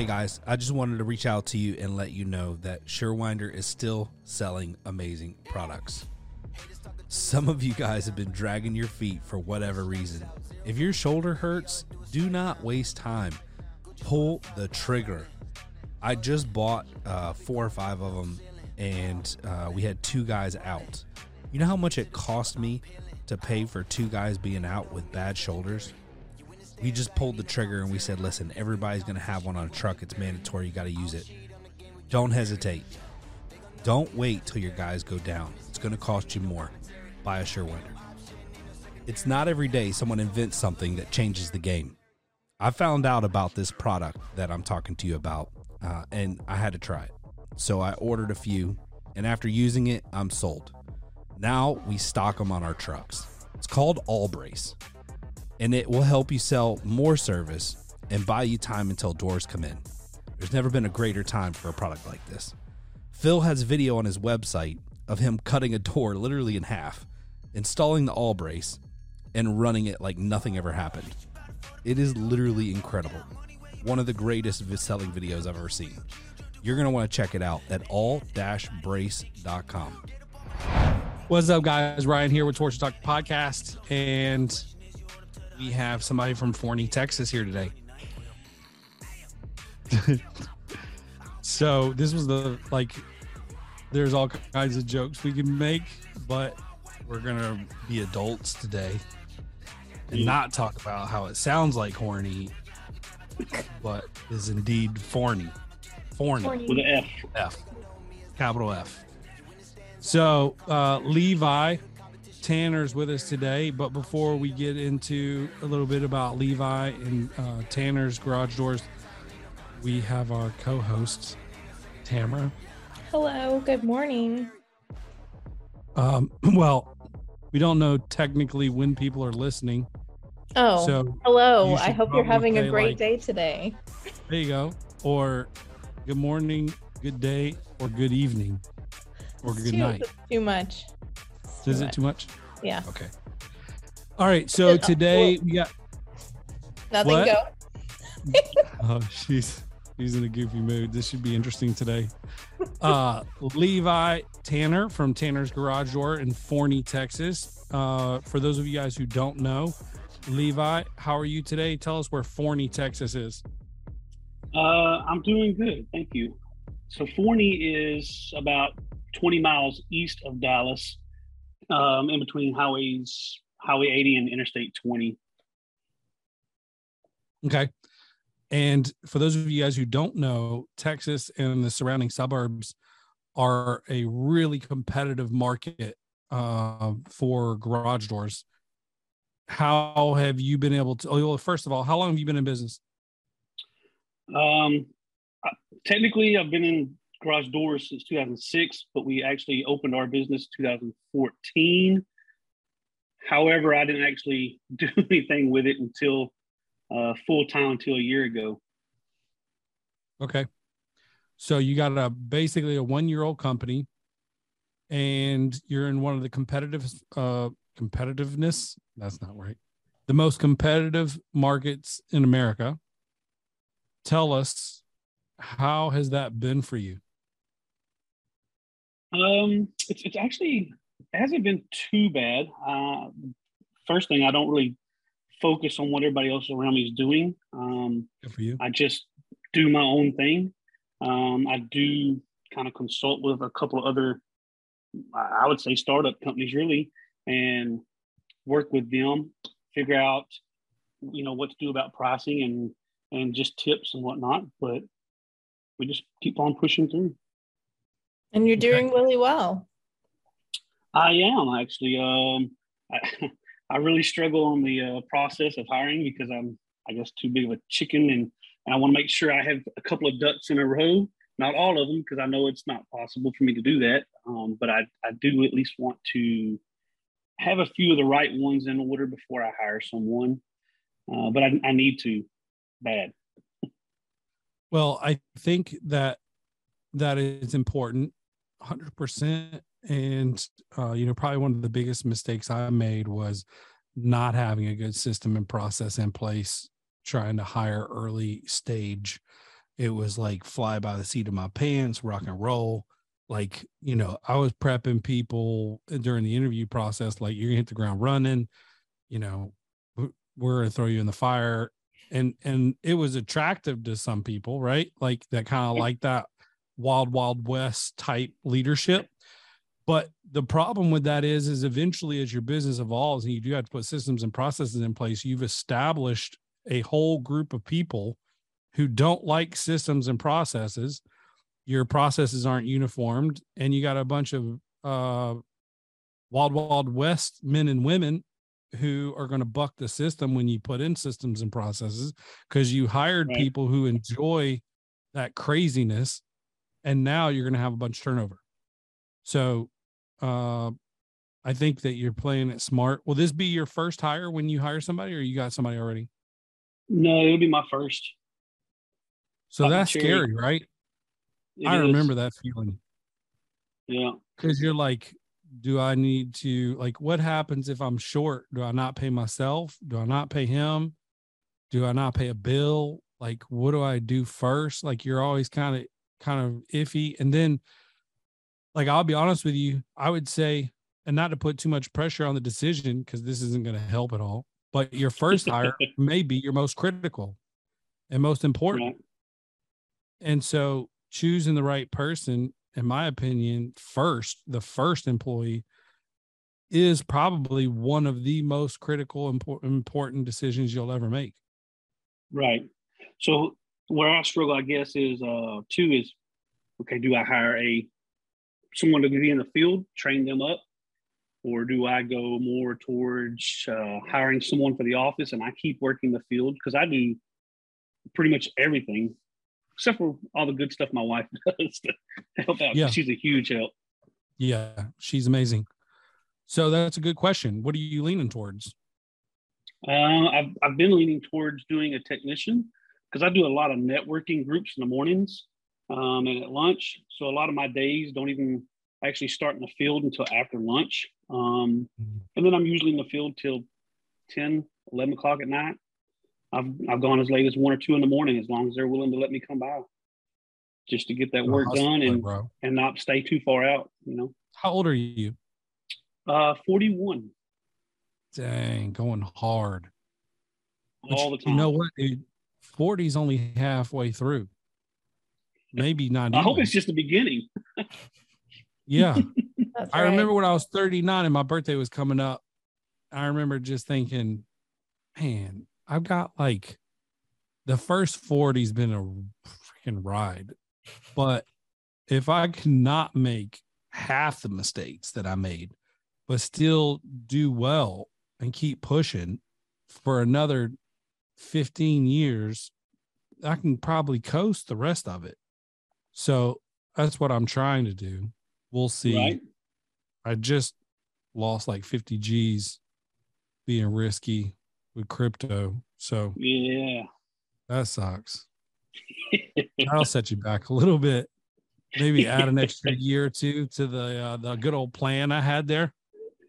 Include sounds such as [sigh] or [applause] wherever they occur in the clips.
Hey guys, I just wanted to reach out to you and let you know that Surewinder is still selling amazing products. Some of you guys have been dragging your feet for whatever reason. If your shoulder hurts, do not waste time. Pull the trigger. I just bought uh, four or five of them, and uh, we had two guys out. You know how much it cost me to pay for two guys being out with bad shoulders? We just pulled the trigger and we said, listen, everybody's going to have one on a truck. It's mandatory. You got to use it. Don't hesitate. Don't wait till your guys go down. It's going to cost you more. Buy a Surewinder. It's not every day someone invents something that changes the game. I found out about this product that I'm talking to you about, uh, and I had to try it. So I ordered a few, and after using it, I'm sold. Now we stock them on our trucks. It's called All Brace, and it will help you sell more service and buy you time until doors come in. There's never been a greater time for a product like this. Phil has video on his website of him cutting a door literally in half, installing the all brace, and running it like nothing ever happened. It is literally incredible. One of the greatest selling videos I've ever seen. You're going to want to check it out at all-brace.com. What's up, guys? Ryan here with Torsion Talk Podcast, and we have somebody from Forney, Texas here today. [laughs] so this was the like there's all kinds of jokes we can make, but we're gonna be adults today and not talk about how it sounds like horny, but is indeed forny. Forny. with an F. F. Capital F. So uh Levi Tanner's with us today, but before we get into a little bit about Levi and uh, Tanner's Garage Doors, we have our co-host Tamara. Hello, good morning. Um, [clears throat] well, we don't know technically when people are listening. Oh, So hello. I hope you're having a great like- day today. there you go. Or good morning, good day, or good evening, or It's good too, night. Too much. It's Is it much. too much? Yeah. Okay. All right. So today well- we got. Nothing What? go. [laughs] Oh, she's she's in a goofy mood. This should be interesting today. Uh, Levi Tanner from Tanner's Garage Door in Forney, Texas. Uh, for those of you guys who don't know, Levi, how are you today? Tell us where Forney, Texas is. Uh, I'm doing good, thank you. So Forney is about 20 miles east of Dallas, um, in between highways, Highway 80 and Interstate 20. Okay. And for those of you guys who don't know, Texas and the surrounding suburbs are a really competitive market uh, for garage doors. How have you been able to? Oh, well, first of all, how long have you been in business? Um, technically, I've been in garage doors since 2006, but we actually opened our business 2014. However, I didn't actually [laughs] do anything with it until uh, full time until a year ago. Okay. So you got a basically a one year old company and you're in one of the competitive uh competitiveness. That's not right. The most competitive markets in America. Tell us how has that been for you? Um, it's it's actually it hasn't been too bad. Uh, first thing, I don't really focus on what everybody else around me is doing. Um, Good for you. I just do my own thing. Um, I do kind of consult with a couple of other, I I would say, startup companies, really, and work with them, figure out, you know, what to do about pricing and and just tips and whatnot. But we just keep on pushing through. And you're Okay. doing really well. I am actually. Um, I, [laughs] I really struggle on the uh, process of hiring because I'm, I guess, too big of a chicken, and, and I want to make sure I have a couple of ducks in a row. Not all of them, because I know it's not possible for me to do that. Um, but I, I do at least want to have a few of the right ones in order before I hire someone. Uh, but I, I need to bad. Well, I think that that is important, hundred percent. And uh, you know, probably one of the biggest mistakes I made was not having a good system and process in place, trying to hire early stage. it was like fly by the seat of my pants, rock and roll. Like, you know, I was prepping people during the interview process, like you're gonna hit the ground running, you know, we're gonna throw you in the fire. And and it was attractive to some people, right? Like that kind of like that wild, wild west type leadership. But the problem with that is, is eventually as your business evolves and you do have to put systems and processes in place, you've established a whole group of people who don't like systems and processes. Your processes aren't uniformed, and you got a bunch of uh, wild, wild west men and women who are going to buck the system when you put in systems and processes because you hired Right. people who enjoy that craziness, and now you're going to have a bunch of turnover. So, uh, I think that you're playing it smart. Will this be your first hire when you hire somebody, or you got somebody already? No, it'll be my first. So Popping that's scary, right? It I is. remember that feeling Yeah. because you're like, do I need to like what happens if I'm short? Do I not pay myself? Do I not pay him? Do I not pay a bill? Like, what do I do first? Like, you're always kind of kind of iffy. And then, like, I'll be honest with you, I would say, and not to put too much pressure on the decision because this isn't going to help at all. But your first hire [laughs] may be your most critical and most important. Right. And so choosing the right person, in my opinion, first, the first employee is probably one of the most critical, important decisions you'll ever make. Right. So where I struggle, I guess, is uh two is okay, do I hire a someone to be in the field, train them up, or do I go more towards uh, hiring someone for the office and I keep working the field because I do pretty much everything except for all the good stuff my wife [laughs] does to help out. Yeah. She's a huge help. Yeah, she's amazing. So that's a good question. What are you leaning towards? Uh, I've I've been leaning towards doing a technician because I do a lot of networking groups in the mornings um, and at lunch. So a lot of my days don't even actually start in the field until after lunch. Um, and then I'm usually in the field till 10, 11 o'clock at night. I've I've gone as late as one or two in the morning as long as they're willing to let me come by, just to get that work done and and not stay too far out. You know, How old are you? uh, 41 Dang, going hard. But all the time. You know what, dude? 40's only halfway through. Maybe not. I hope it's just the beginning. [laughs] yeah. [laughs] That's I right. remember when I was 39 and my birthday was coming up. I remember just thinking, man, I've got like the first 40's been a freaking ride. But if I cannot make half the mistakes that I made, but still do well and keep pushing for another 15 years, I can probably coast the rest of it. So that's what I'm trying to do. We'll see. Right. I just lost like 50 G's being risky with crypto. So Yeah. that sucks. [laughs] I'll set you back a little bit. Maybe add an [laughs] extra year or two to the uh, the good old plan I had there.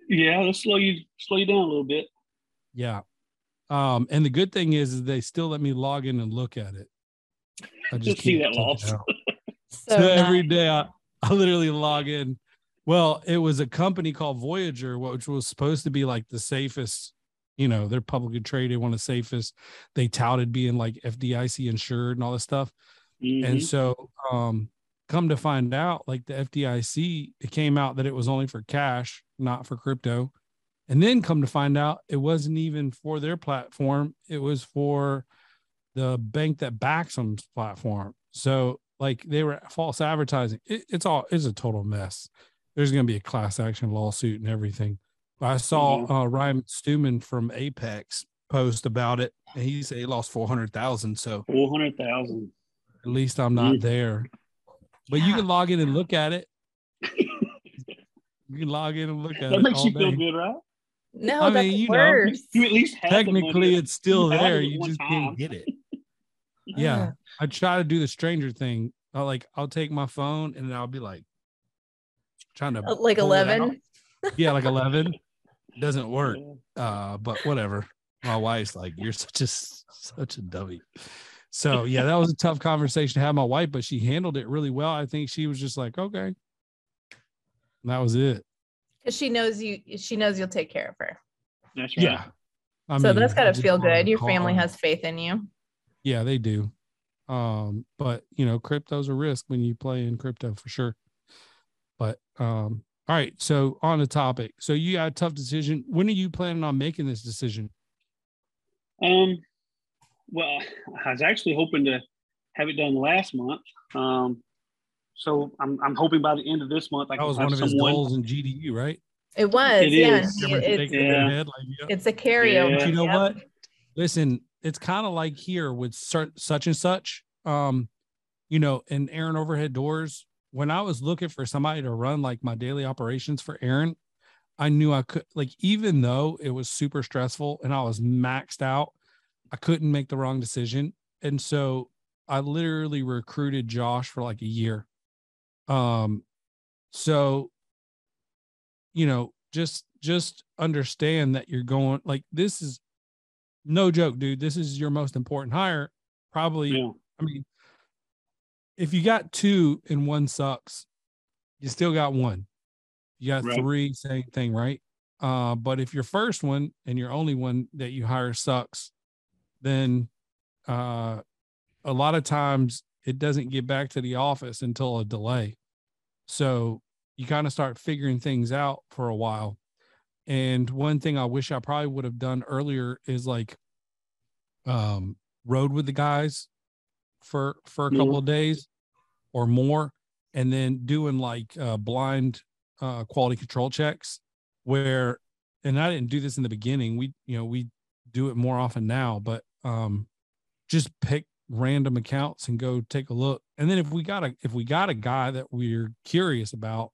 Yeah, let's slow you slow you down a little bit. Yeah. Um, and the good thing is, is they still let me log in and look at it. I Just see that take it loss. out. [laughs] so So nice. day I, I literally log in. Well, it was a company called Voyager, which was supposed to be like the safest, you know, they're publicly traded, one of the safest. They touted being like FDIC insured and all this stuff. Mhm. And so um come to find out, like the FDIC, it came out that it was only for cash, not for crypto. And then come to find out it wasn't even for their platform, it was for the bank that backs them's platform. So like they were false advertising. It, it's all it's a total mess. There's going to be a class action lawsuit and everything. I saw uh, Ryan Stuman from Apex post about it, and he said he lost four hundred thousand. So Four hundred thousand. at least I'm not Mm. there. But you can log in and look at it. [laughs] You can log in and look at That it That makes you feel good, right? No, I that's mean, you know, worse. You at least have the money. Technically, it's still You there. it You just time. can't get it. [laughs] Yeah. I try to do the stranger thing. I like I'll take my phone and I'll be like trying to Uh, like pull it out. 11. Yeah, like eleven. [laughs] Doesn't work. Uh, but whatever. My wife's like, you're such a s- such a dummy. so [laughs] yeah, that was a tough conversation to have my wife, but she handled it really well. I think she was just like, okay. And that was it. Because she knows you she knows you'll take care of her. That's right. Yeah. I so mean, that's I gotta feel good. Your family has faith in you. Yeah, they do. Um, but you know, crypto's a risk when you play in crypto for sure. But um, all right. So on the topic. So you got a tough decision. When are you planning on making this decision? Um, well, I was actually hoping to have it done last month. Um, so I'm I'm hoping by the end of this month I That was one of his someone. goals in GDU, right? It was, It yeah. is. he- It's, shaking their Yeah. head like, yeah. it's a carryover. But you know yep. what? Listen, it's kind of like here with cer- such and such. Um, you know, in Aaron overhead doors. When I was looking for somebody to run like my daily operations for Aaron, I knew I could like even though it was super stressful and I was maxed out, I couldn't make the wrong decision. And so I literally recruited Josh for like a year. Um so you know, just just understand that you're going like this is no joke, dude. This is your most important hire. Probably, Yeah, I mean, if you got two and one sucks, you still got one. You got Right. three, same thing, right? Uh, but if your first one and your only one that you hire sucks, then uh, a lot of times it doesn't get back to the office until a delay. So you kind of start figuring things out for a while. And one thing I wish I probably would have done earlier is like um rode with the guys for for a couple More. of days or more and then doing like uh blind uh quality control checks where and I didn't do this in the beginning. We you know, we do it more often now, but um just pick random accounts and go take a look. And then if we got a if we got a guy that we're curious about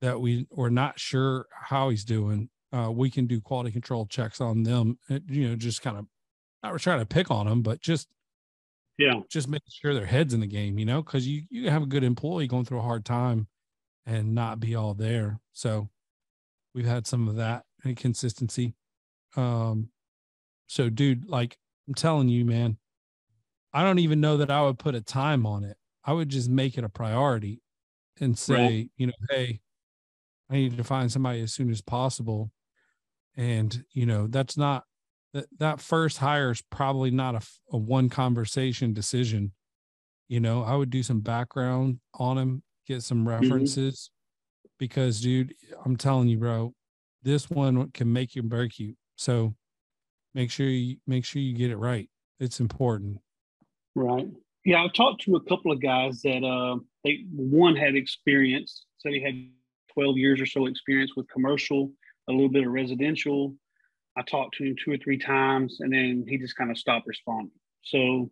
that we we're not sure how he's doing, uh, we can do quality control checks on them. uh, You know, just kind of not trying to pick on them, but just yeah, just making sure their heads in the game. You know, because you you have a good employee going through a hard time and not be all there. So we've had some of that inconsistency. Um, so dude, like I'm telling you, man, I don't even know that I would put a time on it. I would just make it a priority and say, you know, hey, I need to find somebody as soon as possible. And, you know, that's not that that first hire is probably not a one conversation decision. You know, I would do some background on him, get some mm-hmm. references because dude, I'm telling you, bro, this one can make you break you. So make sure you make sure you get it right. It's important. Right. Yeah, I've talked to a couple of guys that uh, they one had experience, said he had 12 years or so experience with commercial, a little bit of residential. I talked to him two or three times, and then he just kind of stopped responding. So,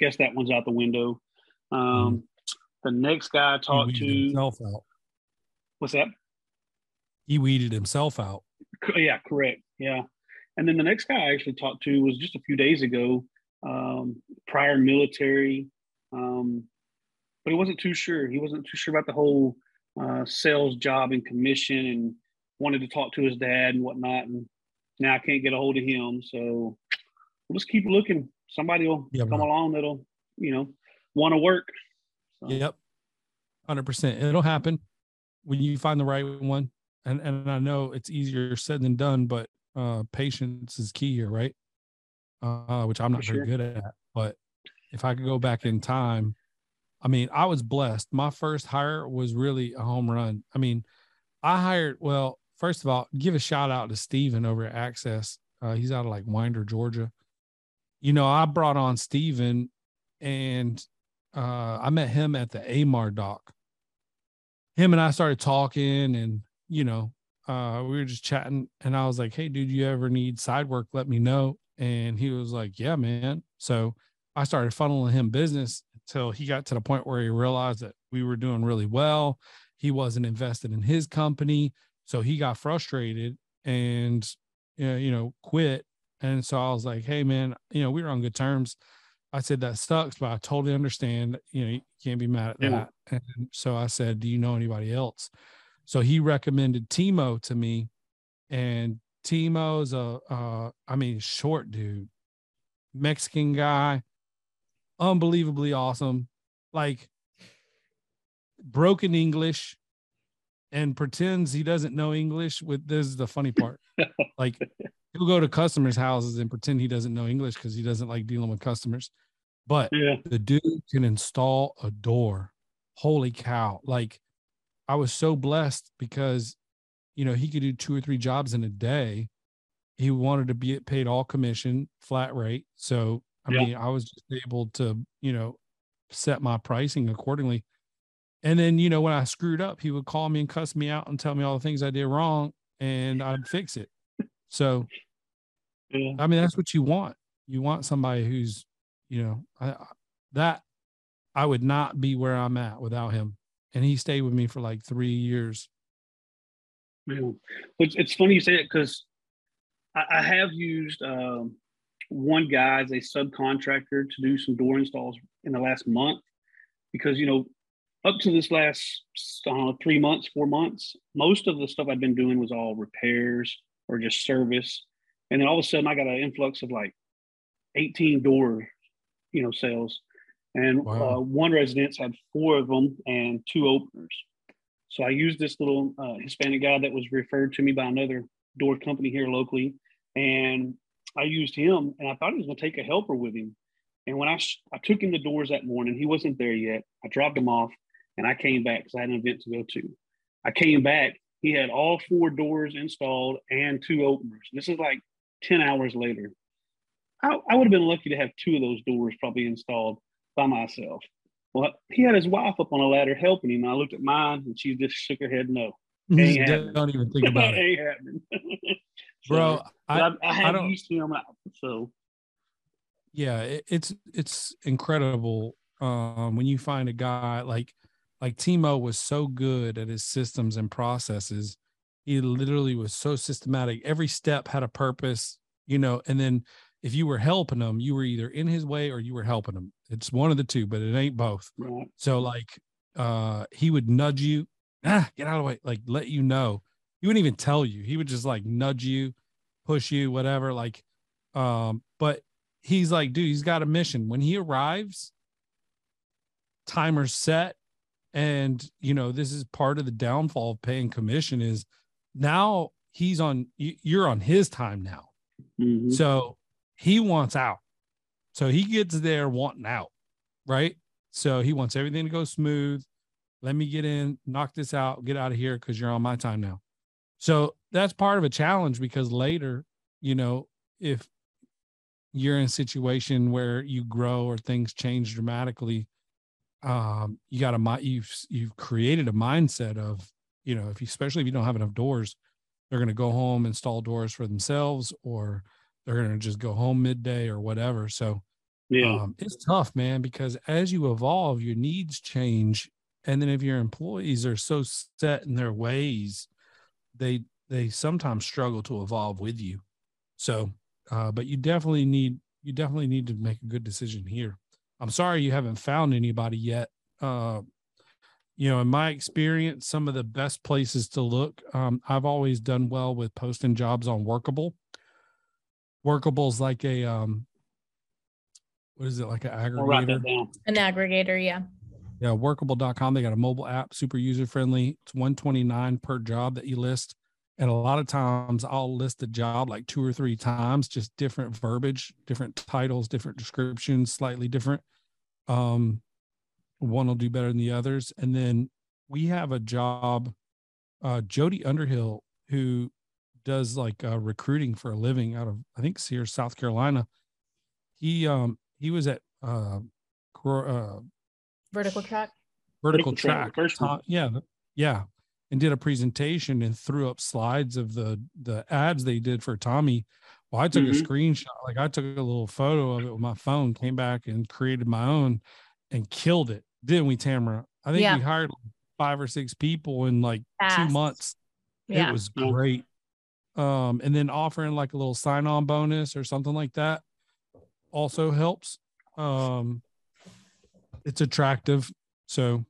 guess that one's out the window. Um, The next guy I talked to, himself out. what's that? He weeded himself out. Yeah, correct. Yeah. And then the next guy I actually talked to was just a few days ago, um, prior military, um, but he wasn't too sure. He wasn't too sure about the whole uh, sales job and commission and wanted to talk to his dad and whatnot. And now I can't get a hold of him. So we'll just keep looking. Somebody will Yeah, come bro. along that'll, you know, want to work. So, Yep. Hundred percent. It'll happen when you find the right one. And and I know it's easier said than done, but uh patience is key here, right? Uh which I'm not very sure. good at. But if I could go back in time, I mean, I was blessed. My first hire was really a home run. I mean, I hired well, first of all, give a shout out to Steven over at Access. Uh, he's out of like Winder, Georgia. You know, I brought on Steven and uh, I met him at the Amar dock. Him and I started talking, and you know, uh, we were just chatting, and I was like, "Hey, dude, you ever need side work? Let me know." And he was like, "Yeah, man." So I started funneling him business until he got to the point where he realized that we were doing really well. He wasn't invested in his company, so he got frustrated and you know quit. And so I was like, "Hey, man, you know, we were on good terms." I said that sucks, but I totally understand. You know, you can't be mad at Yeah. that. And so I said, "Do you know anybody else?" So he recommended Timo to me, and Timo's a, uh, I mean, short dude, Mexican guy, unbelievably awesome. Like broken English and pretends he doesn't know English with this is the funny part. [laughs] like he'll go to customers' houses and pretend he doesn't know English because he doesn't like dealing with customers. But Yeah. the dude can install a door. Holy cow. Like I was so blessed because you know he could do two or three jobs in a day. He wanted to be paid all commission, flat rate. So I Yeah. mean, I was just able to, you know, set my pricing accordingly. And then, you know, when I screwed up, he would call me and cuss me out and tell me all the things I did wrong and I'd fix it. So Yeah. I mean, that's what you want. You want somebody who's, you know, I, that I would not be where I'm at without him. And he stayed with me for like three years. Yeah. It's, it's funny you say it because I, I have used um, one guy as a subcontractor to do some door installs in the last month because, you know, up to this last I three months, four months, most of the stuff I've been doing was all repairs or just service. And then all of a sudden I got an influx of like 18 door, you know, sales. And Wow. uh, one residence had four of them and two openers. So I used this little uh, Hispanic guy that was referred to me by another door company here locally, and I used him. And I thought he was going to take a helper with him. And when I sh- I took him the doors that morning, he wasn't there yet. I dropped him off, and I came back because I had an event to go to. I came back. He had all four doors installed and two openers. This is like ten hours later. I, I would have been lucky to have two of those doors probably installed by myself. Well, he had his wife up on a ladder helping him. I looked at mine, and she just shook her head no. Ain't happening. don't even think about [laughs] it. ain't happening. [laughs] So, Bro, I, I, I I don't used him out. So yeah it, it's it's incredible um when you find a guy like like timo was so good at his systems and processes he literally was so systematic every step had a purpose you know and then if you were helping him you were either in his way or you were helping him it's one of the two but it ain't both right. so like uh he would nudge you, ah, get out of the way, like let you know. He wouldn't even tell you. He would just like nudge you, push you, whatever. Like, um, but he's like, dude, he's got a mission. When he arrives, timer's set. And you know, this is part of the downfall of paying commission is now he's on you- you're on his time now. Mhm. So he wants out. So he gets there wanting out, right? So he wants everything to go smooth. Let me get in, knock this out, get out of here because you're on my time now. So that's part of a challenge because later, you know, if you're in a situation where you grow or things change dramatically, um, you got to you've you've created a mindset of, you know, if you especially if you don't have enough doors, they're going to go home install doors for themselves or they're going to just go home midday or whatever so yeah. um, it's tough man because as you evolve your needs change. And then if your employees are so set in their ways they they sometimes struggle to evolve with you. So uh, but you definitely need you definitely need to make a good decision here. I'm sorry you haven't found anybody yet. Uh, you know in my experience some of the best places to look um, i've always done well with posting jobs on workable. Workable's like a um what is it like an aggregator that down. An aggregator, yeah. yeah workable.com they got a mobile app super user friendly it's 129 per job that you list. And a lot of times i'll list a job like two or three times just different verbiage different titles different descriptions slightly different. Um one will do better than the others. And then we have a job uh jody underhill who does like uh, recruiting for a living out of i think sears south carolina. He um he was at uh, uh Vertical track. vertical Vertical track, track. first one. Yeah, yeah, and did a presentation and threw up slides of the the ads they did for Tommy. Well, I took a Mhm. screenshot, like I took a little photo of it with my phone, came back and created my own, and killed it. Didn't we, Tamara? I think Yeah. we hired five or six people in like two months. Yeah. It was great. Um, and then offering like a little sign-on bonus or something like that also helps. Um, it's attractive. So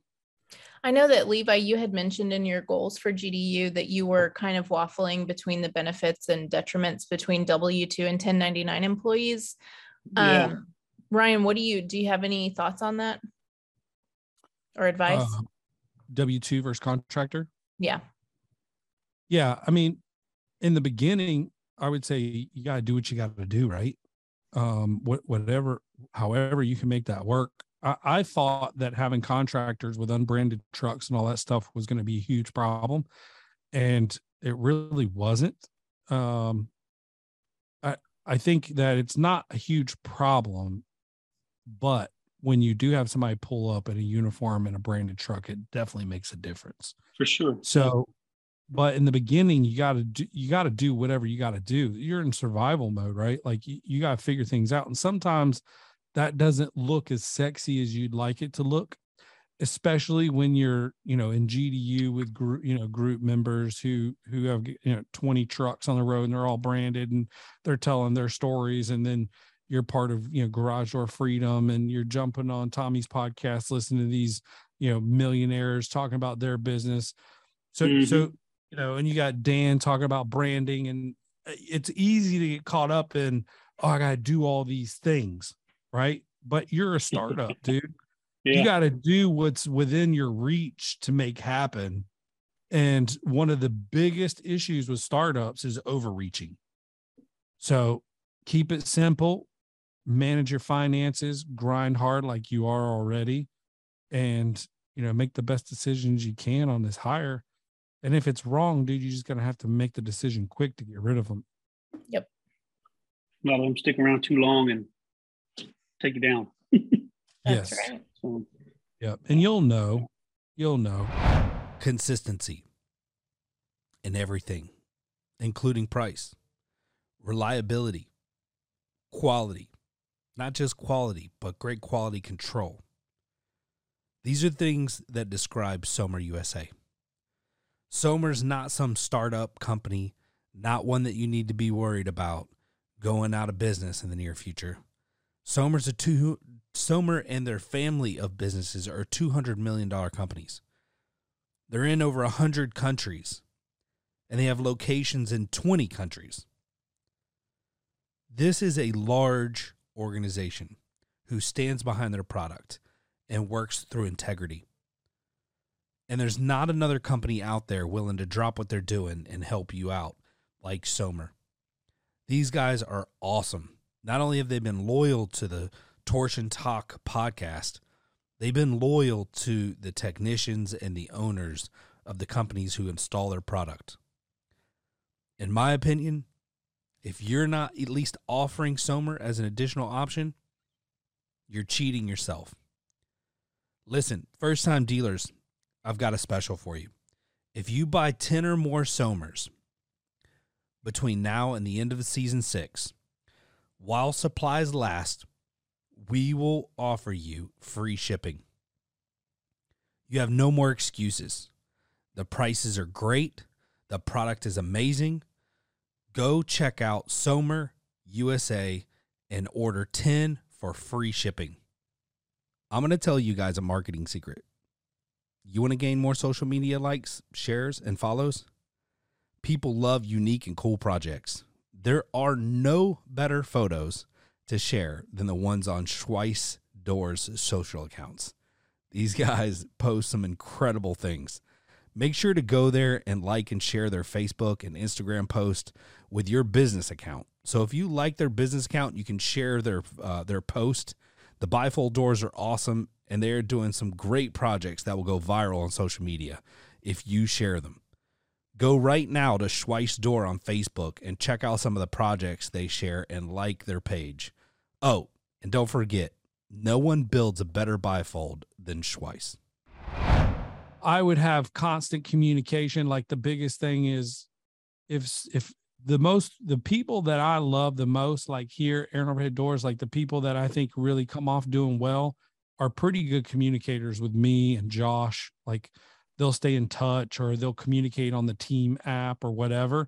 I know that Levi, you had mentioned in your goals for GDU that you were kind of waffling between the benefits and detriments between W 2 and 1099 employees. Yeah. Um, Ryan, what do you do? You have any thoughts on that or advice? Uh, W two versus contractor. yeah. Yeah, I mean, in the beginning, I would say you got to do what you got to do, right? Um, whatever, however you can make that work. I, I thought that having contractors with unbranded trucks and all that stuff was going to be a huge problem, and it really wasn't. Um, I I think that it's not a huge problem, but when you do have somebody pull up in a uniform and a branded truck, it definitely makes a difference. For sure. So, but in the beginning, you got to do you got to do whatever you got to do. You're in survival mode, right? Like you, you got to figure things out, and sometimes that doesn't look as sexy as you'd like it to look, especially when you're you know in GDU with group you know group members who who have you know 20 trucks on the road and they're all branded and they're telling their stories, and then you're part of you know garage door freedom and you're jumping on tommy's podcast listening to these you know millionaires talking about their business so Mhm. so you know and you got dan talking about branding and uh, it's easy to get caught up in oh i gotta do all these things right? But you're a startup [laughs] dude. Yeah. you got to do what's within your reach to make happen. And one of the biggest issues with startups is overreaching. So keep it simple manage your finances grind hard like you are already and you know make the best decisions you can on this hire and if it's wrong dude you're just gonna have to make the decision quick to get rid of them A lot of them stick around too long and take you down. [laughs] That's yes right. So yep and you'll know you'll know consistency in everything, including price, reliability, quality, not just quality, but great quality control. These are things that describe Sommer USA. Sommer's not some startup company, not one that you need to be worried about going out of business in the near future. Sommer's a two Sommer and their family of businesses are $200 million companies. They're in over 100 countries and they have locations in 20 countries. This is a large organization who stands behind their product and works through integrity. And there's not another company out there willing to drop what they're doing and help you out like Sommer. These guys are awesome. Not only have they been loyal to the Torsion Talk podcast, they've been loyal to the technicians and the owners of the companies who install their product. In my opinion, if you're not at least offering Sommer as an additional option, you're cheating yourself. Listen, first time dealers, I've got a special for you. If you buy 10 or more Sommers between now and the end of season six, while supplies last, we will offer you free shipping. You have no more excuses. The prices are great. The product is amazing. Go check out Sommer USA and order 10 for free shipping. I'm going to tell you guys a marketing secret. You want to gain more social media likes, shares, and follows? People love unique and cool projects. There are no better photos to share than the ones on Schweiss Doors social accounts. These [laughs] guys post some incredible things. Make sure to go there and like and share their Facebook and Instagram post with your business account. So if you like their business account, you can share their uh, their post. The bifold doors are awesome, and they're doing some great projects that will go viral on social media if you share them. Go right now to Schweiss Door on Facebook and check out some of the projects they share and like their page. Oh, and don't forget, no one builds a better bifold than Schweiss. I would have constant communication. Like the biggest thing is if if the most the people that I love the most, like here, Aaron Overhead Doors, like the people that I think really come off doing well are pretty good communicators with me and Josh. Like they'll stay in touch or they'll communicate on the team app or whatever.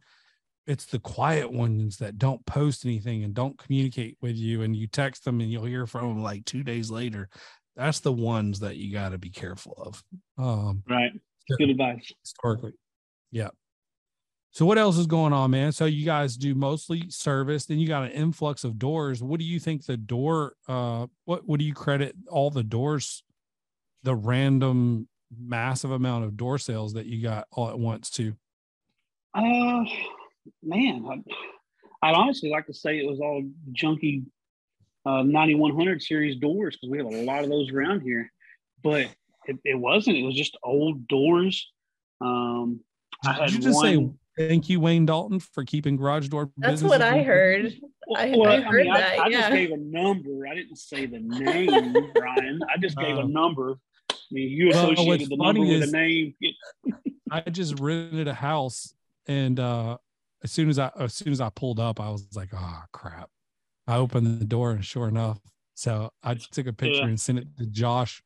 It's the quiet ones that don't post anything and don't communicate with you, and you text them and you'll hear from them like two days later. That's the ones that you got to be careful of. Um, right. Good advice. historically. Yeah. So what else is going on, man? So you guys do mostly service, then you got an influx of doors. What do you think the door uh what what do you credit all the doors the random massive amount of door sales that you got all at once to? Uh man, I'd, I'd honestly like to say it was all junky uh 9100 series doors because we have a lot of those around here. But it, it wasn't, it was just old doors. Um I Did had you just one, say thank you, Wayne Dalton, for keeping garage door That's business what I open? heard. I- Well, I I, heard mean, that, I yeah. just gave a number. I didn't say the name, [laughs] Brian. I just gave Oh. a number. I mean, you associated what's the number with is- the name. [laughs] I just rented a house and uh as soon as I as soon as I pulled up, I was like, oh crap. I opened the door and sure enough. So I took a picture Yeah. and sent it to Josh.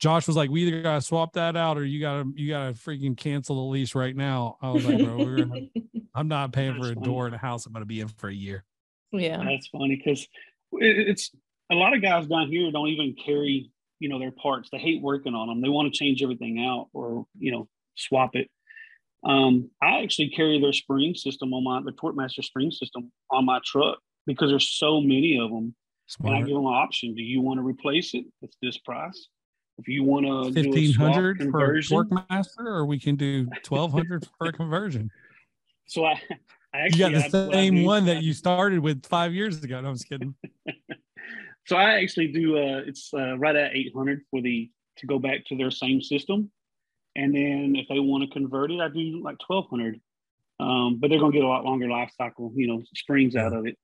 Josh was like, We either gotta swap that out or you gotta you gotta freaking cancel the lease right now. I was like, bro, we're gonna, [laughs] I'm not paying for a funny. door in a house I'm gonna be in for a year. yeah. That's funny because it's a lot of guys down here don't even carry, you know, their parts. They hate working on them. They want to change everything out or you know swap it. Um, I actually carry their spring system on my the TorqueMaster spring system on my truck because there's so many of them. And I give them an option. Do you want to replace it? It's this price. If you want to do a Fifteen swap hundred for a conversion, torque master, or we can do twelve hundred for a conversion. [laughs] so I, I You actually got the I same one that you started with five years ago. No, I'm just kidding. [laughs] So I actually do. Uh, it's uh, right at 800 for the to go back to their same system, and then if they want to convert it, I do like 1200. Um, but they're going to get a lot longer life cycle, you know, springs out of it.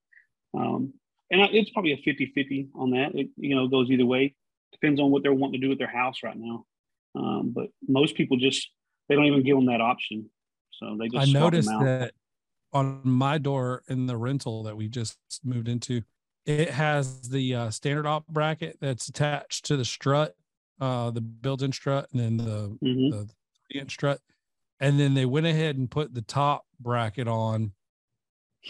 Um, and I, it's probably a 50-50 on that. It you know goes either way. Depends on what they're wanting to do with their house right now. Um, but most people just they don't even give them that option, so they just I noticed that on my door in the rental that we just moved into, it has the uh, standard op bracket that's attached to the strut, uh, the built-in strut, and then the Mhm. the inch strut, and then they went ahead and put the top bracket on.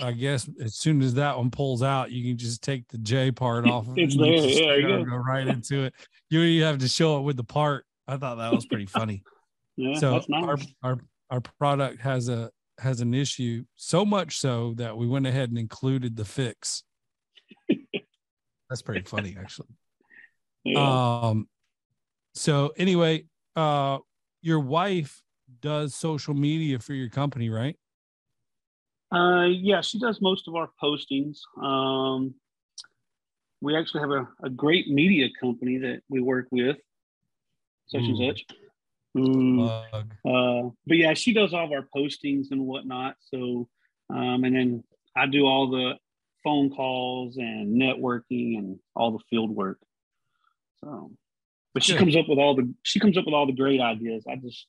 I guess as soon as that one pulls out, you can just take the J part off. It's and you there, yeah. Go right into it. You don't have to show it with the part. I thought that was pretty [laughs] funny Yeah, so nice. our, our our product has a has an issue so much so that we went ahead and included the fix that's pretty funny actually [laughs] yeah. um so anyway uh your wife does social media for your company right Uh, yeah, she does most of our postings. Um, we actually have a, a great media company that we work with, such and such. Mm, uh, but yeah, she does all of our postings and whatnot. So, um, and then I do all the phone calls and networking and all the field work. So, but she Good. comes up with all the she comes up with all the great ideas. I just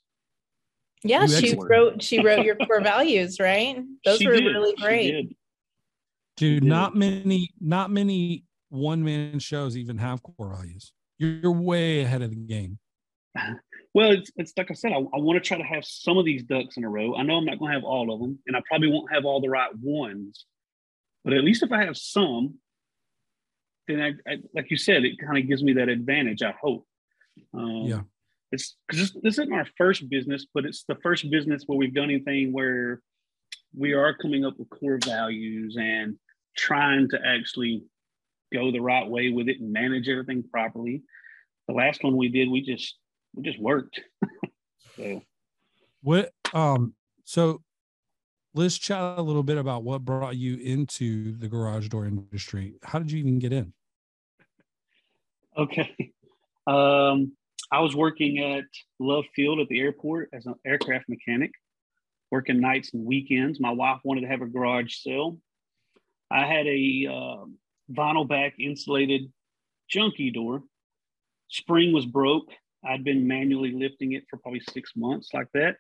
Yeah, You she excellent. wrote she wrote your core [laughs] values, right? Those she were did. really great. dude not many not many one man shows even have core values you're, you're way ahead of the game Well, it's, it's like I said, I, I want to try to have some of these ducks in a row. I know I'm not going to have all of them, and I probably won't have all the right ones. But at least if I have some, then I, I like you said, it kind of gives me that advantage. I hope. Um, Yeah. It's because this, this isn't our first business, but it's the first business where we've done anything where we are coming up with core values and trying to actually go the right way with it and manage everything properly. The last one we did, we just we just worked. [laughs] so What um so let's chat a little bit about what brought you into the garage door industry. How did you even get in? [laughs] okay. Um, I was working at Love Field at the airport as an aircraft mechanic, working nights and weekends. My wife wanted to have a garage sale. I had a um vinyl back insulated junkie door. Spring was broke. I'd been manually lifting it for probably six months, like that,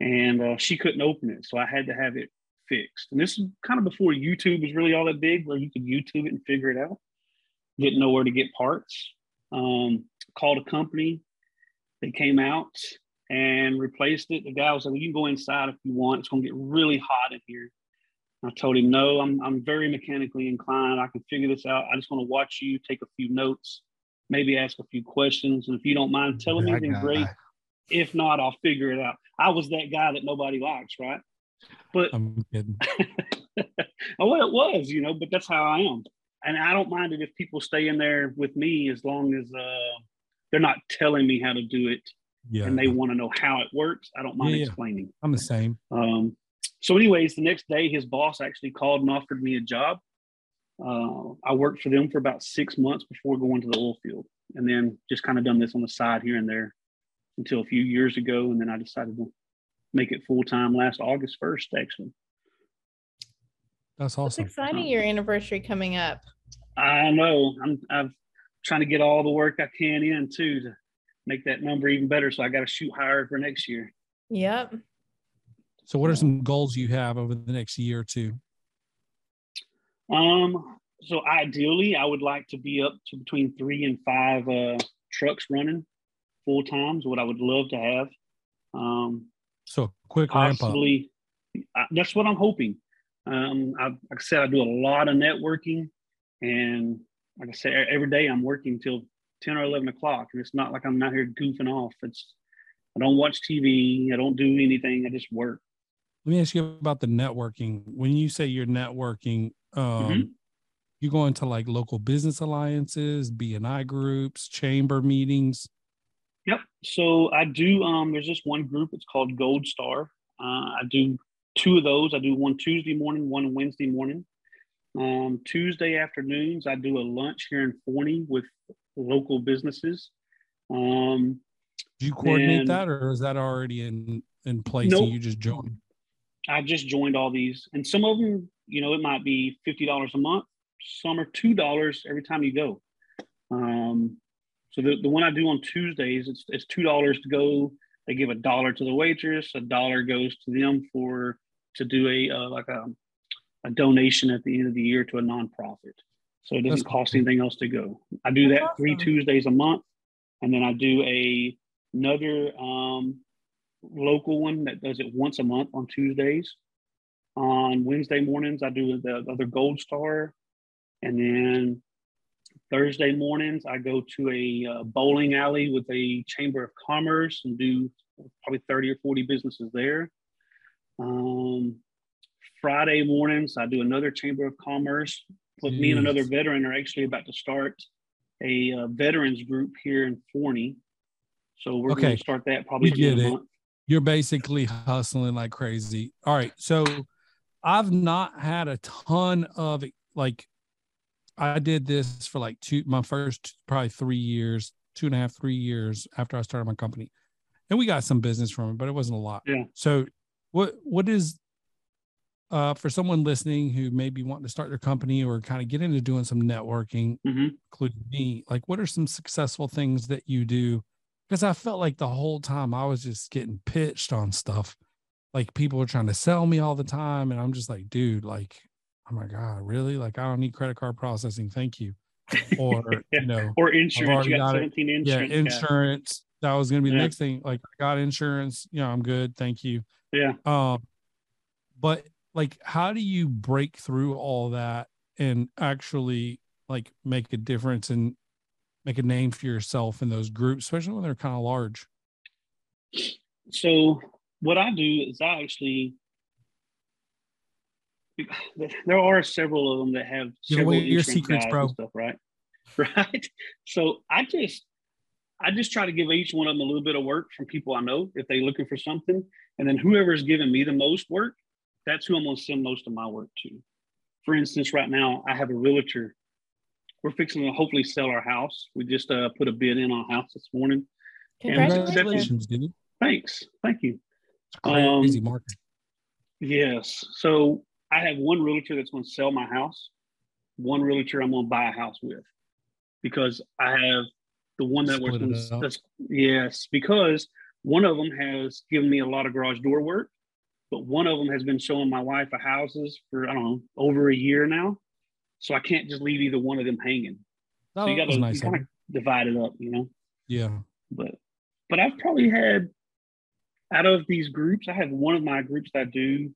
and uh, she couldn't open it, so I had to have it fixed. And this is kind of before YouTube was really all that big, where you could YouTube it and figure it out. Didn't know where to get parts. Um, called a company. They came out and replaced it. The guy was like, well, "You can go inside if you want. It's going to get really hot in here." I told him, "No, I'm I'm very mechanically inclined. I can figure this out. I just want to watch you, take a few notes, maybe ask a few questions, and if you don't mind telling me, That then great. If not, I'll figure it out." I was that guy that nobody likes, right? But I'm kidding. [laughs] well, it was, you know, but that's how I am. And I don't mind it if people stay in there with me as long as uh, they're not telling me how to do it Yeah. and they want to know how it works. I don't mind Yeah, yeah. explaining. I'm the same. Um, so, anyways, the next day, his boss actually called and offered me a job. Uh, I worked for them for about six months before going to the oil field, and then just kind of done this on the side here and there until a few years ago, and then I decided to make it full time last August first, actually. That's It's awesome. exciting your anniversary coming up. I know I'm I'm trying to get all the work I can in too to make that number even better. So I got to shoot higher for next year. Yep. So, what are some goals you have over the next year or two? Um, so ideally, I would like to be up to between three and five uh, trucks running full times. What I would love to have. Um, So, a quick ramp up. possibly, I, that's what I'm hoping. Um, I, like I said, I do a lot of networking, and like I said, every day I'm working till ten or eleven o'clock, and it's not like I'm out here goofing off. It's I don't watch TV. I don't do anything. I just work. Let me ask you about the networking. When you say you're networking, um, Mhm. you go into like local business alliances, BNI groups, chamber meetings. Yep. So I do. Um, there's this one group. It's called Gold Star. Uh, I do two of those. I do one Tuesday morning, one Wednesday morning. Um, Tuesday afternoons, I do a lunch here in Forney with local businesses. Um, Do you coordinate Then- that, or is that already in in place Nope. and you just join? I just joined all these, and some of them, you know, it might be fifty dollars a month. Some are two dollars every time you go. Um, so the, the one I do on Tuesdays, it's it's two dollars to go. They give a dollar to the waitress. A dollar goes to them for to do a uh, like a a donation at the end of the year to a nonprofit. So it doesn't That's cost cool. anything else to go. I do that That's three awesome. Tuesdays a month, and then I do a another um, local one that does it once a month on Tuesdays. On Wednesday mornings, I do the other Gold Star, and then Thursday mornings, I go to a uh, bowling alley with a Chamber of Commerce and do probably thirty or forty businesses there. Um, Friday mornings, I do another Chamber of Commerce. With me and another veteran are actually about to start a uh, veterans group here in Forney. So we're going to start that probably We get it. month. You're basically hustling like crazy. All right. So I've not had a ton of like I did this for like two my first probably three years, two and a half, three years after I started my company. And we got some business from it, but it wasn't a lot. Yeah. So what what is uh for someone listening who may be wanting to start their company or kind of get into doing some networking, Mhm. including me, like what are some successful things that you do? Because I felt like the whole time I was just getting pitched on stuff. Like people were trying to sell me all the time. And I'm just like, dude, like, oh my God, really? Like, I don't need credit card processing. Thank you. [laughs] Or, Yeah. you know, Or insurance. You got got it. 17 insurance. yeah, insurance. That was going to be the Yeah. next thing. Like, I got insurance. You know, I'm good. Thank you. Yeah. Um, but like, how do you break through all that and actually like make a difference and make a name for yourself in those groups, especially when they're kind of large? So what I do is I actually [sighs] there are several of them that have several your secrets, bro. stuff, right? [laughs] Right. So I just I just try to give each one of them a little bit of work from people I know if they're looking for something, and then whoever's giving me the most work, that's who I'm going to send most of my work to. For instance, right now I have a realtor. We're fixing to hopefully sell our house. We just uh, put a bid in on a house this morning. Congratulations. Congratulations, dude. Thanks, thank you. It's crazy Um, market. Yes. So I have one realtor that's going to sell my house, one realtor I'm going to buy a house with, because I have the one that was Split it up. that's yes, because one of them has given me a lot of garage door work, but one of them has been showing my wife a houses for I don't know over a year now, so I can't just leave either one of them hanging. That so you oh, got was to nice. kind of divide it up, you know. Yeah. But but I've probably had out of these groups, I have one of my groups that I do.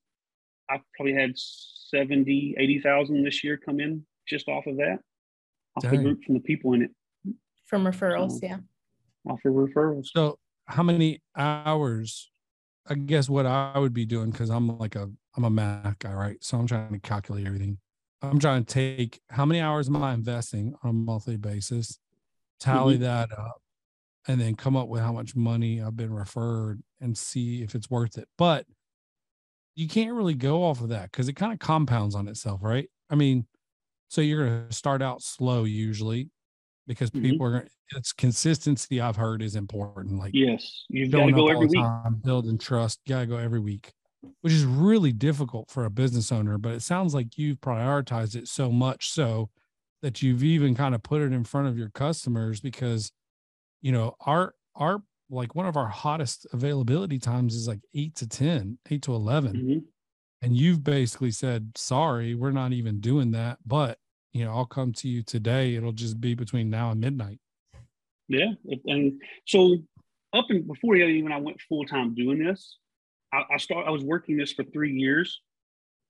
I've probably had 70, 80,000 this year come in just off of that, off the Dang. group from the people in it, From referrals, yeah. off of referrals. So, how many hours I guess what I would be doing because I'm like a I'm a math guy, right? So I'm trying to calculate everything. I'm trying to take how many hours am I investing on a monthly basis, tally Mm-hmm. that up, and then come up with how much money I've been referred and see if it's worth it. But you can't really go off of that because it kind of compounds on itself, right? I mean, so you're going to start out slow usually because Mhm. people are gonna, it's consistency I've heard is important. Like Yes, you've got to go every week. time, building trust. You gotta go every week, which is really difficult for a business owner. But it sounds like you've prioritized it so much so that you've even kind of put it in front of your customers because, you know, our our like one of our hottest availability times is like eight to 10, 8 to 11. Mhm. And you've basically said, sorry, we're not even doing that. But, you know, I'll come to you today. It'll just be between now and midnight. Yeah, and so up and before even I went full time doing this, I, I start. I was working this for three years.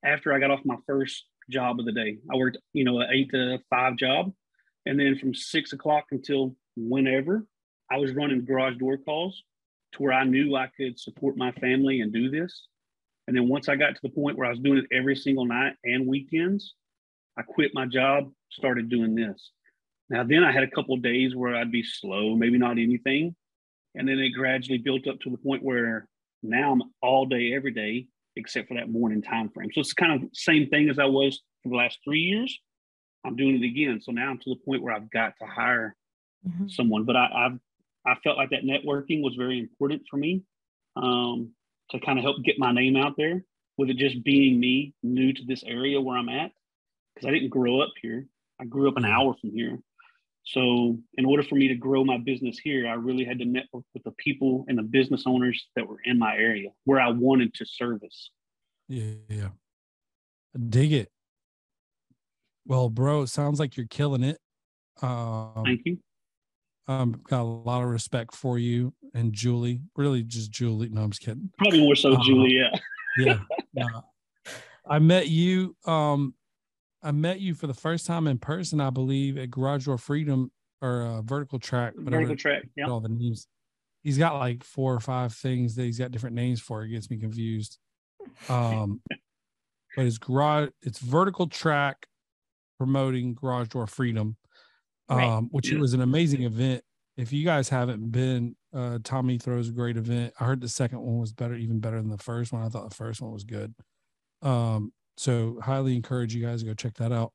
After I got off my first job of the day, I worked, you know, an eight to five job, and then from six o'clock until whenever, I was running garage door calls to where I knew I could support my family and do this. And then once I got to the point where I was doing it every single night and weekends, I quit my job, started doing this. Now, then I had a couple of days where I'd be slow, maybe not anything. And then it gradually built up to the point where now I'm all day, every day, except for that morning time frame. So it's kind of the same thing as I was for the last three years. I'm doing it again. So now I'm to the point where I've got to hire Mhm. someone. But I, I've I felt like that networking was very important for me um, to kind of help get my name out there. With it just being me, new to this area where I'm at, because I didn't grow up here. I grew up an hour from here. So, in order for me to grow my business here, I really had to network with the people and the business owners that were in my area where I wanted to service. Yeah, yeah. I dig it. Well, bro, it sounds like you're killing it. Um, Thank you. um, got a lot of respect for you and Julie. Really, just Julie. No, I'm just kidding. Probably more so, uh, Julie. Yeah. Yeah, no. I met you. Um, I met you for the first time in person, I believe, at Garage Door Freedom or uh, Vertical Track. whatever Vertical track. Yeah. all the names. He's got like four or five things that he's got different names for. It gets me confused. Um, [laughs] but it's garage, it's vertical track promoting garage door freedom, um, Right. which Yeah. was an amazing event. If you guys haven't been, uh, Tommy throws a great event. I heard the second one was better, even better than the first one. I thought the first one was good. Um, so highly encourage you guys to go check that out.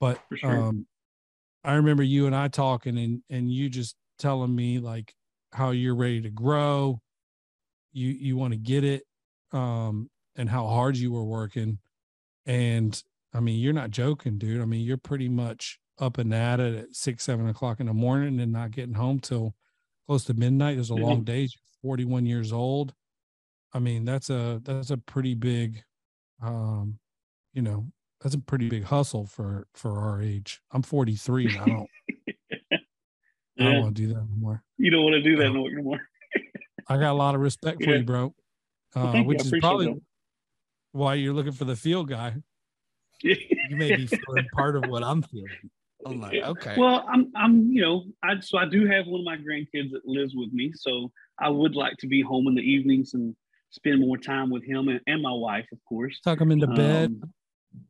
But sure. um, I remember you and I talking, and and you just telling me like how you're ready to grow, you you want to get it, um, and how hard you were working, and I mean you're not joking, dude. I mean you're pretty much up and at it at six seven o'clock in the morning and not getting home till close to midnight. There's a Mhm. long day. You're 41 years old. I mean that's a that's a pretty big, um, you know that's a pretty big hustle for for our age. I'm 43 and I don't [laughs] I don't want to do that anymore. You don't want to do that Uh, anymore. I got a lot of respect for Yeah. you, bro. Uh, you. which I is probably that. why you're looking for the field guy. [laughs] You may be feeling part of what I'm feeling. I'm like, okay. Well, I'm, I'm, you know, I so I do have one of my grandkids that lives with me, so I would like to be home in the evenings and spend more time with him and, and my wife, of course. Tuck him into bed.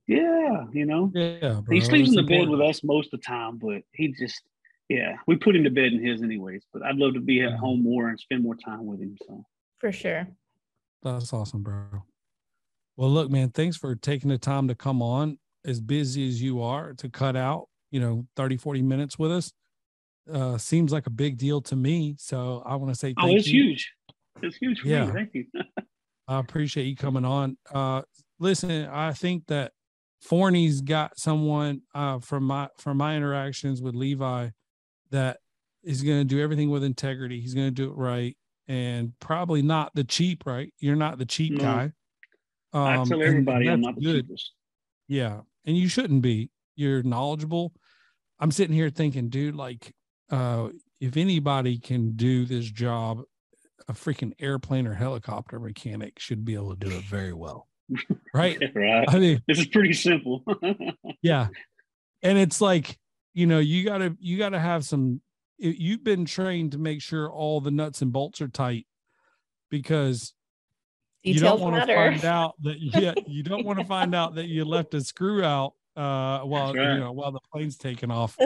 Yeah, you know, Yeah, bro. he sleeps in the bed with us most of the time, but he just, yeah, we put him to bed in his anyways. But I'd love to be at home more and spend more time with him. So For sure. That's awesome, bro. Well, look, man, thanks for taking the time to come on as busy as you are to cut out, you know, 30, 40 minutes with us. Uh, seems like a big deal to me. So I want to say oh, thank it's you. huge. It's huge for Yeah. me. Thank you. [laughs] I appreciate you coming on. Uh, listen, I think that Forney's got someone uh, from my from my interactions with Levi that is going to do everything with integrity. He's going to do it right, and probably not the cheap. Right? You're not the cheap No. guy. I Um, tell everybody I'm not the good. cheapest. Yeah, and you shouldn't be. You're knowledgeable. I'm sitting here thinking, dude, like, uh, if anybody can do this job, a freaking airplane or helicopter mechanic should be able to do it very well. Right? [laughs] right. I mean, This is pretty simple. [laughs] yeah. And it's like, you know, you gotta you gotta have some you- you've been trained to make sure all the nuts and bolts are tight because you don't want to find out that [laughs] yeah, you don't want to find out that you left a screw out uh while right. you know while the plane's taking off.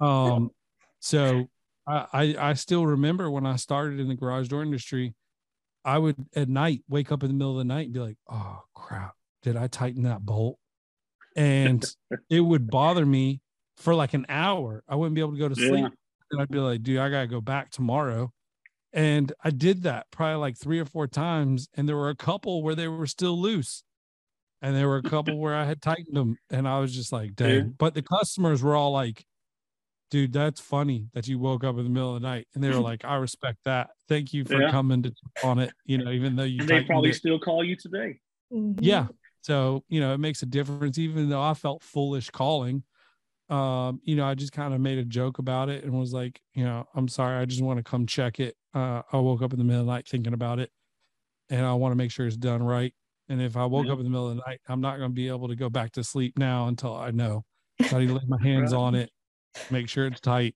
Um so I, I I still remember when I started in the garage door industry, I would at night wake up in the middle of the night and be like, oh crap, did I tighten that bolt? And [laughs] it would bother me for like an hour. I wouldn't be able to go to Yeah. sleep. And I'd be like, dude, I gotta go back tomorrow. And I did that probably like three or four times. And there were a couple where they were still loose. And there were a couple where I had tightened them. And I was just like, dang. Yeah. But the customers were all like, dude, that's funny that you woke up in the middle of the night. And they were [laughs] like, I respect that. Thank you for Yeah. coming to on it. You know, even though you And they probably it. still call you today. Mhm. Yeah. So, you know, it makes a difference, even though I felt foolish calling. Um, you know, I just kind of made a joke about it and was like, you know, I'm sorry, I just want to come check it. Uh, I woke up in the middle of the night thinking about it and I want to make sure it's done right. And if I woke Yeah. up in the middle of the night, I'm not going to be able to go back to sleep now until I know. So I need to lay my hands Right. on it, make sure it's tight,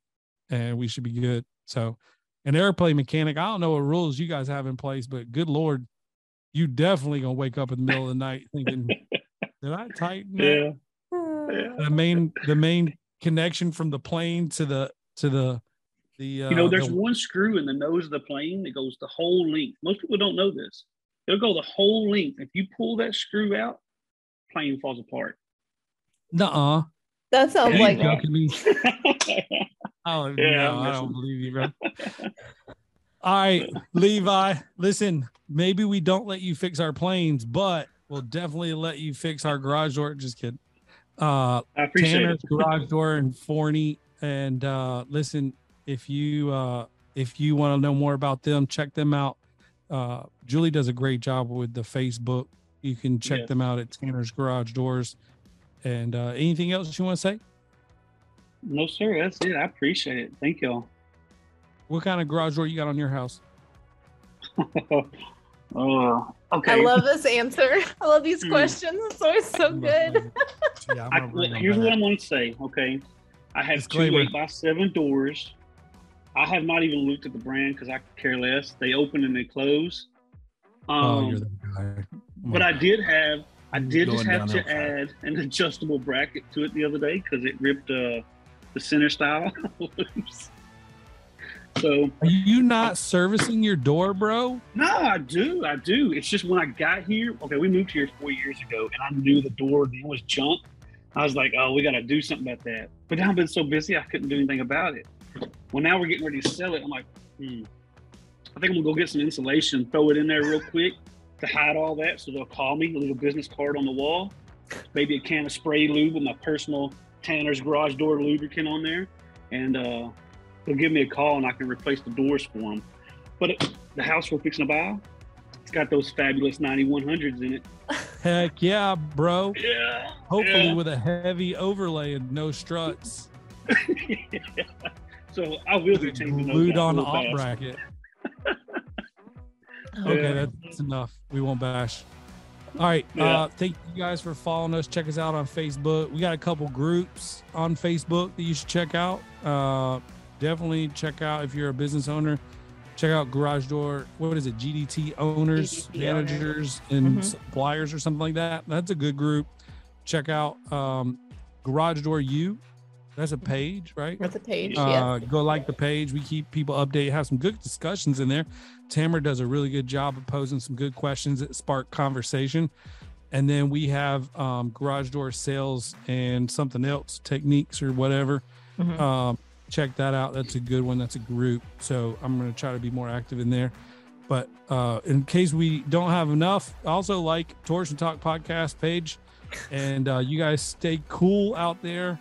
and we should be good. So, an airplane mechanic, I don't know what rules you guys have in place, but good Lord, you definitely gonna wake up in the middle of the night thinking, [laughs] did I tighten? Yeah. Yeah. [sighs] the main the main connection from the plane to the to the the uh, You know, there's the- one screw in the nose of the plane that goes the whole length. Most people don't know this. It'll go the whole length. If you pull that screw out, plane falls apart. nuh-uh. That sounds You like joking me? Oh Yeah, no, I'm I don't believe you, bro. All right, Levi. Listen, maybe we don't let you fix our planes, but we'll definitely let you fix our garage door. Just kidding. Uh, I appreciate Tanner's it. Garage Door and Forney. And uh, listen, if you uh, if you want to know more about them, check them out. Uh, Julie does a great job with the Facebook. You can check Yes. them out at Tanner's Garage Doors. And uh, anything else you want to say? No, sir. That's it. I appreciate it. Thank y'all. What kind of garage door you got on your house? Oh, [laughs] okay. I love this answer. I love these Hmm. questions. It's always so good. [laughs] Yeah, I'm I, gonna well, bring them here's what. I'm going to say. Okay, I have Disclaimer. two eight by seven doors. I have not even looked at the brand because I care less. They open and they close. Um, Oh, you're the guy. but I did have, I did just have to add an adjustable bracket to it the other day because it ripped uh, the center stile. [laughs] So Are you not servicing your door, bro? no, I do, I do. It's just when I got here. Okay, we moved here four years ago, and I knew the door then was junk. I was like, oh, we got to do something about that. But now I've been so busy, I couldn't do anything about it. Well, now we're getting ready to sell it. I'm like, hmm. I think I'm gonna go get some insulation, throw it in there real quick to hide all that, so they'll call me. A little business card on the wall, maybe a can of spray lube with my personal Tanner's garage door lubricant on there, and uh, they'll give me a call and I can replace the doors for them. But it, the house we're fixing to buy, it's got those fabulous 9100s in it. [laughs] Heck yeah, bro. Yeah. Hopefully yeah. with a heavy overlay and no struts. [laughs] so I will be changing those Glued on the fast. bracket. Okay, Yeah. that's enough. We won't bash. All right. Yeah. Uh, thank you guys for following us. Check us out on Facebook. We got a couple groups on Facebook that you should check out. Uh, definitely check out if you're a business owner. Check out Garage Door. What is it? GDT owners, GDT managers, and Mhm. suppliers or something like that. That's a good group. Check out um, Garage Door U. That's a page, right? That's a page. Uh, yes. Go like the page. We keep people updated. Have some good discussions in there. Tamara does a really good job of posing some good questions that spark conversation. And then we have um, garage door sales and something else, techniques or whatever. Mhm. Um, check that out. That's a good one. That's a group. So I'm going to try to be more active in there. But uh, in case we don't have enough, also like Torsion Talk podcast page. And uh, you guys stay cool out there.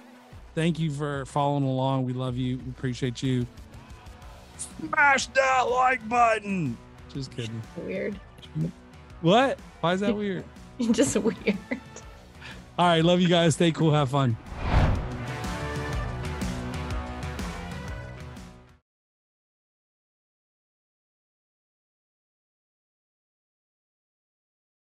Thank you for following along. We love you. We appreciate you. Smash that like button. Just kidding. [laughs] Weird. What? Why is that weird? [laughs] Just weird. All right. Love you guys. Stay cool. Have fun.